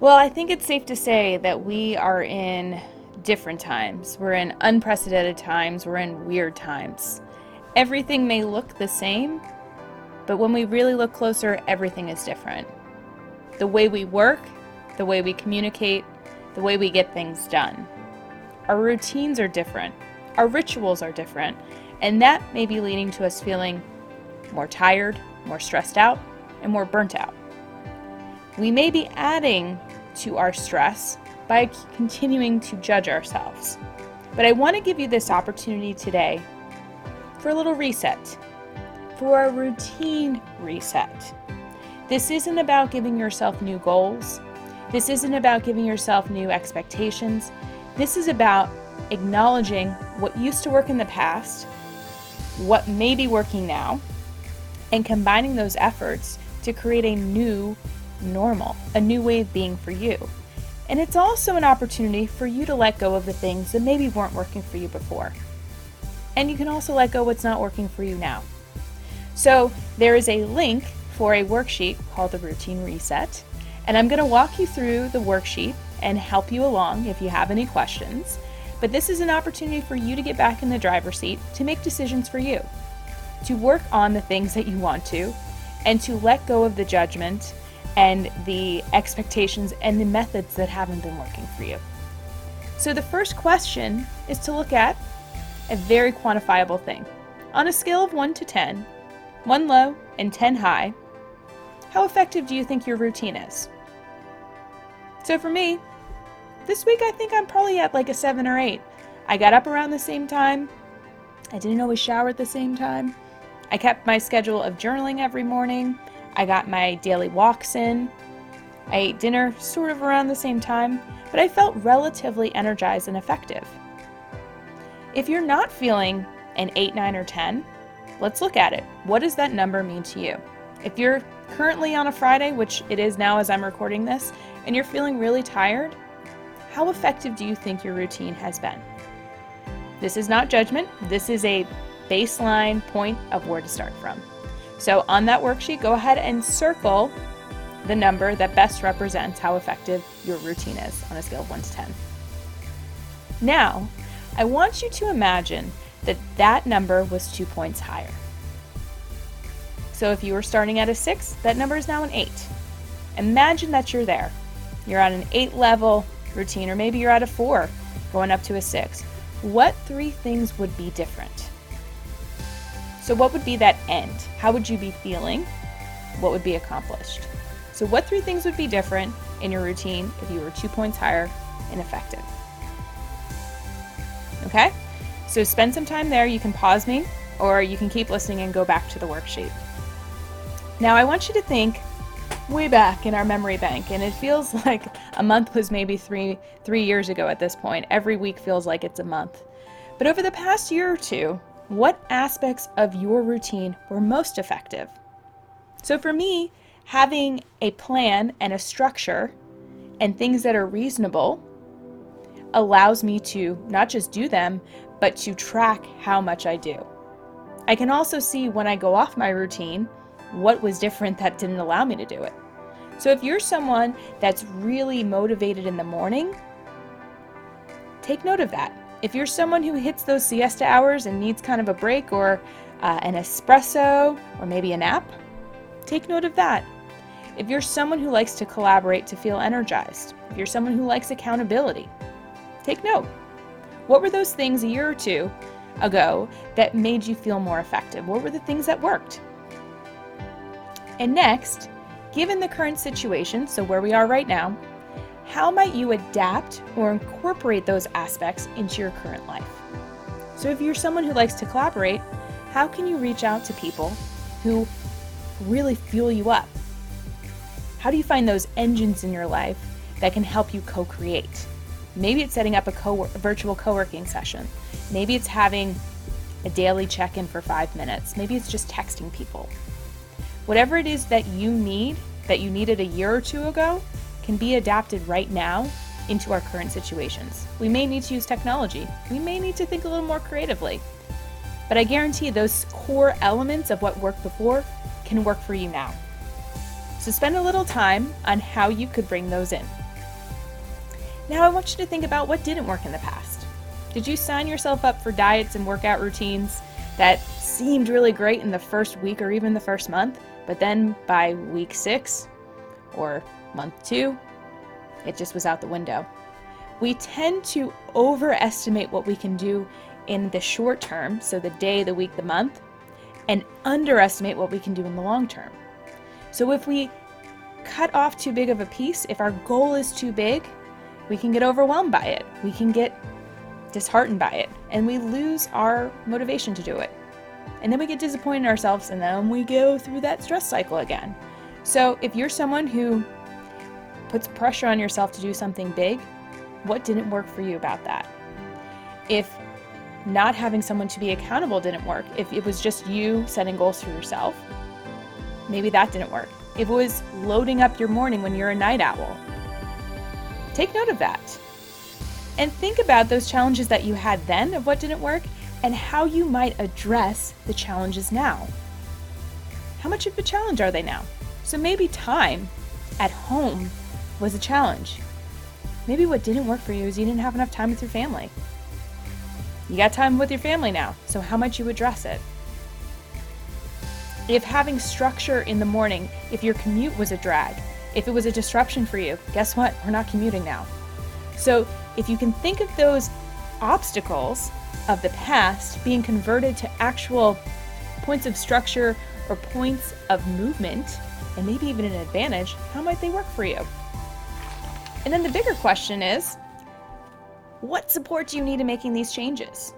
Well, I think it's safe to say that we are in different times. We're in unprecedented times. We're in weird times. Everything may look the same, but when we really look closer, everything is different. The way we work, the way we communicate, the way we get things done. Our routines are different. Our rituals are different. And that may be leading to us feeling more tired, more stressed out, and more burnt out. We may be adding to our stress by continuing to judge ourselves. But I want to give you this opportunity today for a little reset, for a routine reset. This isn't about giving yourself new goals. This isn't about giving yourself new expectations. This is about acknowledging what used to work in the past, what may be working now, and combining those efforts to create a new normal, a new way of being for you. And it's also an opportunity for you to let go of the things that maybe weren't working for you before. And you can also let go what's not working for you now. So there is a link for a worksheet called the Routine Reset. And I'm going to walk you through the worksheet and help you along if you have any questions. But this is an opportunity for you to get back in the driver's seat to make decisions for you, to work on the things that you want to, and to let go of the judgment and the expectations and the methods that haven't been working for you. So, the first question is to look at a very quantifiable thing. On a scale of 1 to 10, 1 low and 10 high, how effective do you think your routine is? So, for me, this week I think I'm probably at like a 7 or 8. I got up around the same time. I didn't always shower at the same time. I kept my schedule of journaling every morning. I got my daily walks in. I ate dinner sort of around the same time, but I felt relatively energized and effective. If you're not feeling an 8, 9, or 10, let's look at it. What does that number mean to you? If you're currently on a Friday, which it is now as I'm recording this, and you're feeling really tired, how effective do you think your routine has been? This is not judgment, this is a baseline point of where to start from. So on that worksheet, go ahead and circle the number that best represents how effective your routine is on a scale of 1 to 10. Now, I want you to imagine that that number was two points higher. So if you were starting at a 6, that number is now an 8. Imagine that you're there. You're on an 8 level routine, or maybe you're at a 4 going up to a 6. What three things would be different? So, what would be that end? How would you be feeling? What would be accomplished? So, what three things would be different in your routine if you were two points higher and effective? Okay? So, spend some time there. You can pause me or you can keep listening and go back to the worksheet. Now, I want you to think way back in our memory bank and it feels like a month was maybe 3 3 years ago at this point. Every week feels like it's a month. But over the past year or two, what aspects of your routine were most effective. So for me, having a plan and a structure and things that are reasonable allows me to not just do them, but to track how much I do. I can also see when I go off my routine what was different that didn't allow me to do it. So if you're someone that's really motivated in the morning, take note of that. If you're someone who hits those siesta hours and needs kind of a break or uh, an espresso or maybe a nap, take note of that. If you're someone who likes to collaborate to feel energized, if you're someone who likes accountability, take note. What were those things a year or two ago that made you feel more effective? What were the things that worked? And next, given the current situation, so where we are right now, how might you adapt or incorporate those aspects into your current life? So, if you're someone who likes to collaborate, how can you reach out to people who really fuel you up? How do you find those engines in your life that can help you co create? Maybe it's setting up a, co- a virtual co working session. Maybe it's having a daily check in for five minutes. Maybe it's just texting people. Whatever it is that you need, that you needed a year or two ago, can be adapted right now into our current situations. We may need to use technology, we may need to think a little more creatively. But I guarantee those core elements of what worked before can work for you now. So spend a little time on how you could bring those in. Now, I want you to think about what didn't work in the past. Did you sign yourself up for diets and workout routines that seemed really great in the first week or even the first month, but then by week six or month two, it just was out the window? We tend to overestimate what we can do in the short term, so the day, the week, the month, and underestimate what we can do in the long term. So if we cut off too big of a piece, if our goal is too big, we can get overwhelmed by it. We can get disheartened by it, and we lose our motivation to do it. And then we get disappointed in ourselves, and then we go through that stress cycle again. So if you're someone who puts pressure on yourself to do something big, what didn't work for you about that? If not having someone to be accountable didn't work, if it was just you setting goals for yourself, maybe that didn't work. If it was loading up your morning when you're a night owl, take note of that. And think about those challenges that you had then of what didn't work and how you might address the challenges now. How much of a challenge are they now? So maybe time at home was a challenge. Maybe what didn't work for you is you didn't have enough time with your family. You got time with your family now, so how might you address it? If having structure in the morning, if your commute was a drag, if it was a disruption for you, guess what? We're not commuting now. So if you can think of those obstacles of the past being converted to actual points of structure or points of movement, and maybe even an advantage, how might they work for you? And then the bigger question is what support do you need in making these changes?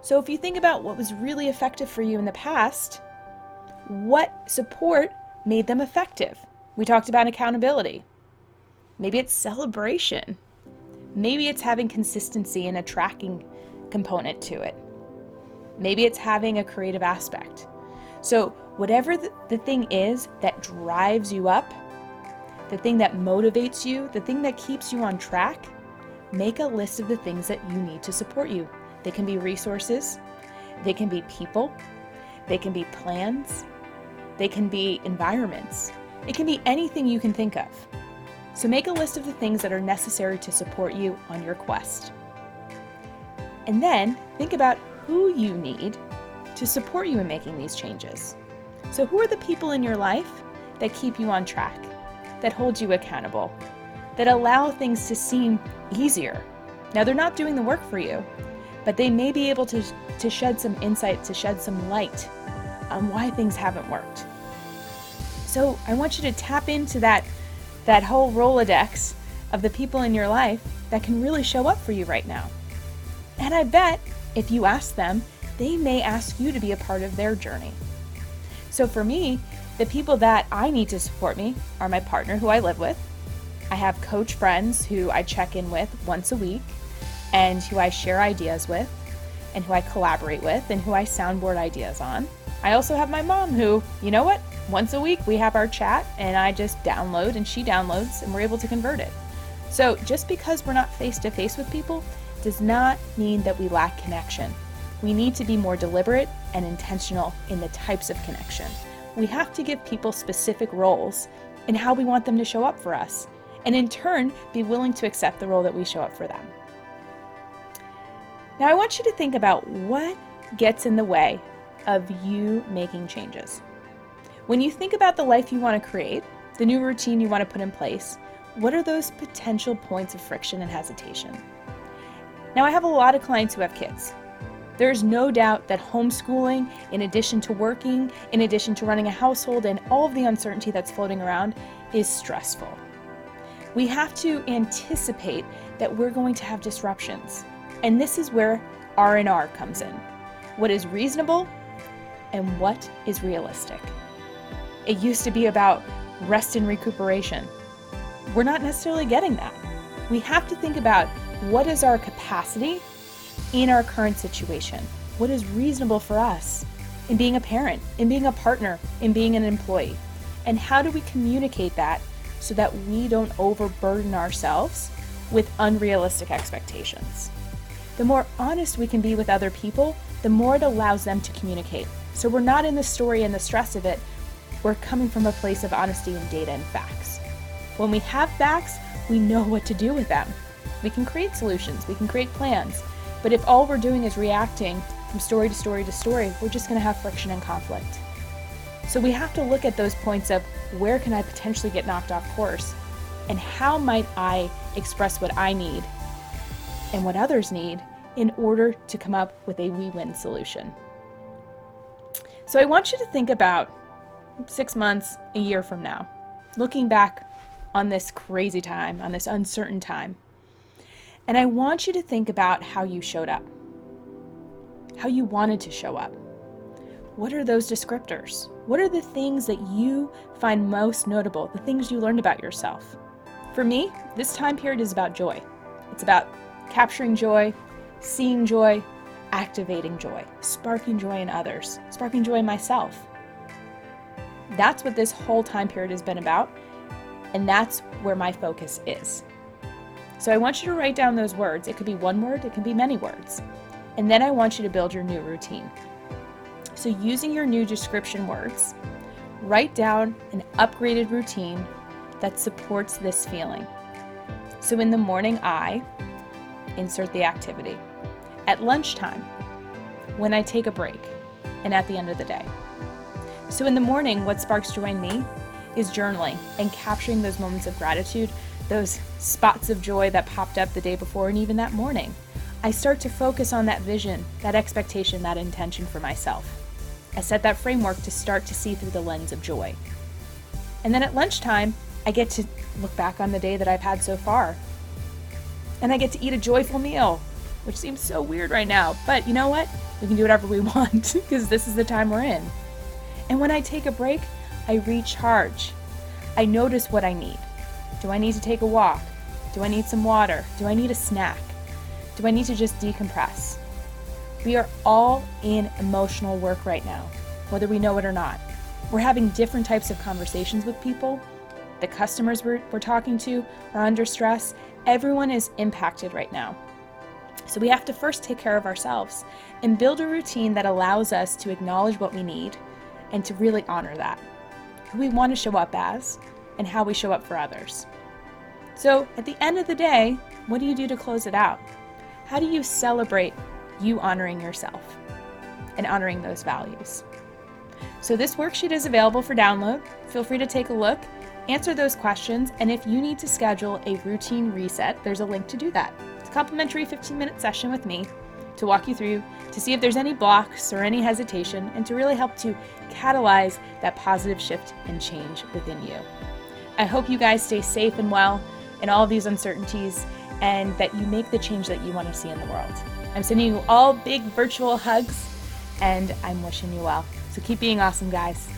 So, if you think about what was really effective for you in the past, what support made them effective? We talked about accountability. Maybe it's celebration. Maybe it's having consistency and a tracking component to it. Maybe it's having a creative aspect. So, whatever the, the thing is that drives you up, the thing that motivates you, the thing that keeps you on track, make a list of the things that you need to support you. They can be resources, they can be people, they can be plans, they can be environments, it can be anything you can think of. So make a list of the things that are necessary to support you on your quest. And then think about who you need to support you in making these changes. So, who are the people in your life that keep you on track, that hold you accountable, that allow things to seem easier? Now, they're not doing the work for you, but they may be able to, to shed some insight, to shed some light on why things haven't worked. So, I want you to tap into that that whole Rolodex of the people in your life that can really show up for you right now. And I bet if you ask them, they may ask you to be a part of their journey. So for me, the people that I need to support me are my partner who I live with. I have coach friends who I check in with once a week and who I share ideas with and who I collaborate with and who I soundboard ideas on. I also have my mom who, you know what? once a week we have our chat and I just download and she downloads and we're able to convert it. So just because we're not face to face with people does not mean that we lack connection. We need to be more deliberate and intentional in the types of connection. We have to give people specific roles in how we want them to show up for us, and in turn, be willing to accept the role that we show up for them. Now, I want you to think about what gets in the way of you making changes. When you think about the life you want to create, the new routine you want to put in place, what are those potential points of friction and hesitation? Now, I have a lot of clients who have kids. There's no doubt that homeschooling, in addition to working, in addition to running a household, and all of the uncertainty that's floating around, is stressful. We have to anticipate that we're going to have disruptions. And this is where R&R comes in. What is reasonable and what is realistic. It used to be about rest and recuperation. We're not necessarily getting that. We have to think about what is our capacity in our current situation? What is reasonable for us in being a parent, in being a partner, in being an employee? And how do we communicate that so that we don't overburden ourselves with unrealistic expectations? The more honest we can be with other people, the more it allows them to communicate. So we're not in the story and the stress of it, we're coming from a place of honesty and data and facts. When we have facts, we know what to do with them. We can create solutions, we can create plans. But if all we're doing is reacting from story to story to story, we're just going to have friction and conflict. So we have to look at those points of where can I potentially get knocked off course and how might I express what I need and what others need in order to come up with a we win solution. So I want you to think about six months, a year from now, looking back on this crazy time, on this uncertain time. And I want you to think about how you showed up, how you wanted to show up. What are those descriptors? What are the things that you find most notable, the things you learned about yourself? For me, this time period is about joy. It's about capturing joy, seeing joy, activating joy, sparking joy in others, sparking joy in myself. That's what this whole time period has been about, and that's where my focus is. So I want you to write down those words. It could be one word, it can be many words. And then I want you to build your new routine. So, using your new description words, write down an upgraded routine that supports this feeling. So, in the morning, I insert the activity. At lunchtime, when I take a break, and at the end of the day. So, in the morning, what sparks joy in me is journaling and capturing those moments of gratitude, those spots of joy that popped up the day before and even that morning. I start to focus on that vision, that expectation, that intention for myself. I set that framework to start to see through the lens of joy. And then at lunchtime, I get to look back on the day that I've had so far. And I get to eat a joyful meal, which seems so weird right now. But you know what? We can do whatever we want because this is the time we're in. And when I take a break, I recharge. I notice what I need. Do I need to take a walk? Do I need some water? Do I need a snack? Do I need to just decompress? We are all in emotional work right now, whether we know it or not. We're having different types of conversations with people. The customers we're, we're talking to are under stress. Everyone is impacted right now. So we have to first take care of ourselves and build a routine that allows us to acknowledge what we need and to really honor that, who we want to show up as, and how we show up for others. So at the end of the day, what do you do to close it out? How do you celebrate you honoring yourself and honoring those values? So this worksheet is available for download. Feel free to take a look, answer those questions, and if you need to schedule a routine reset, there's a link to do that. It's a complimentary 15 minute session with me to walk you through to see if there's any blocks or any hesitation and to really help to catalyze that positive shift and change within you. I hope you guys stay safe and well in all of these uncertainties and that you make the change that you want to see in the world. I'm sending you all big virtual hugs and I'm wishing you well. So keep being awesome, guys.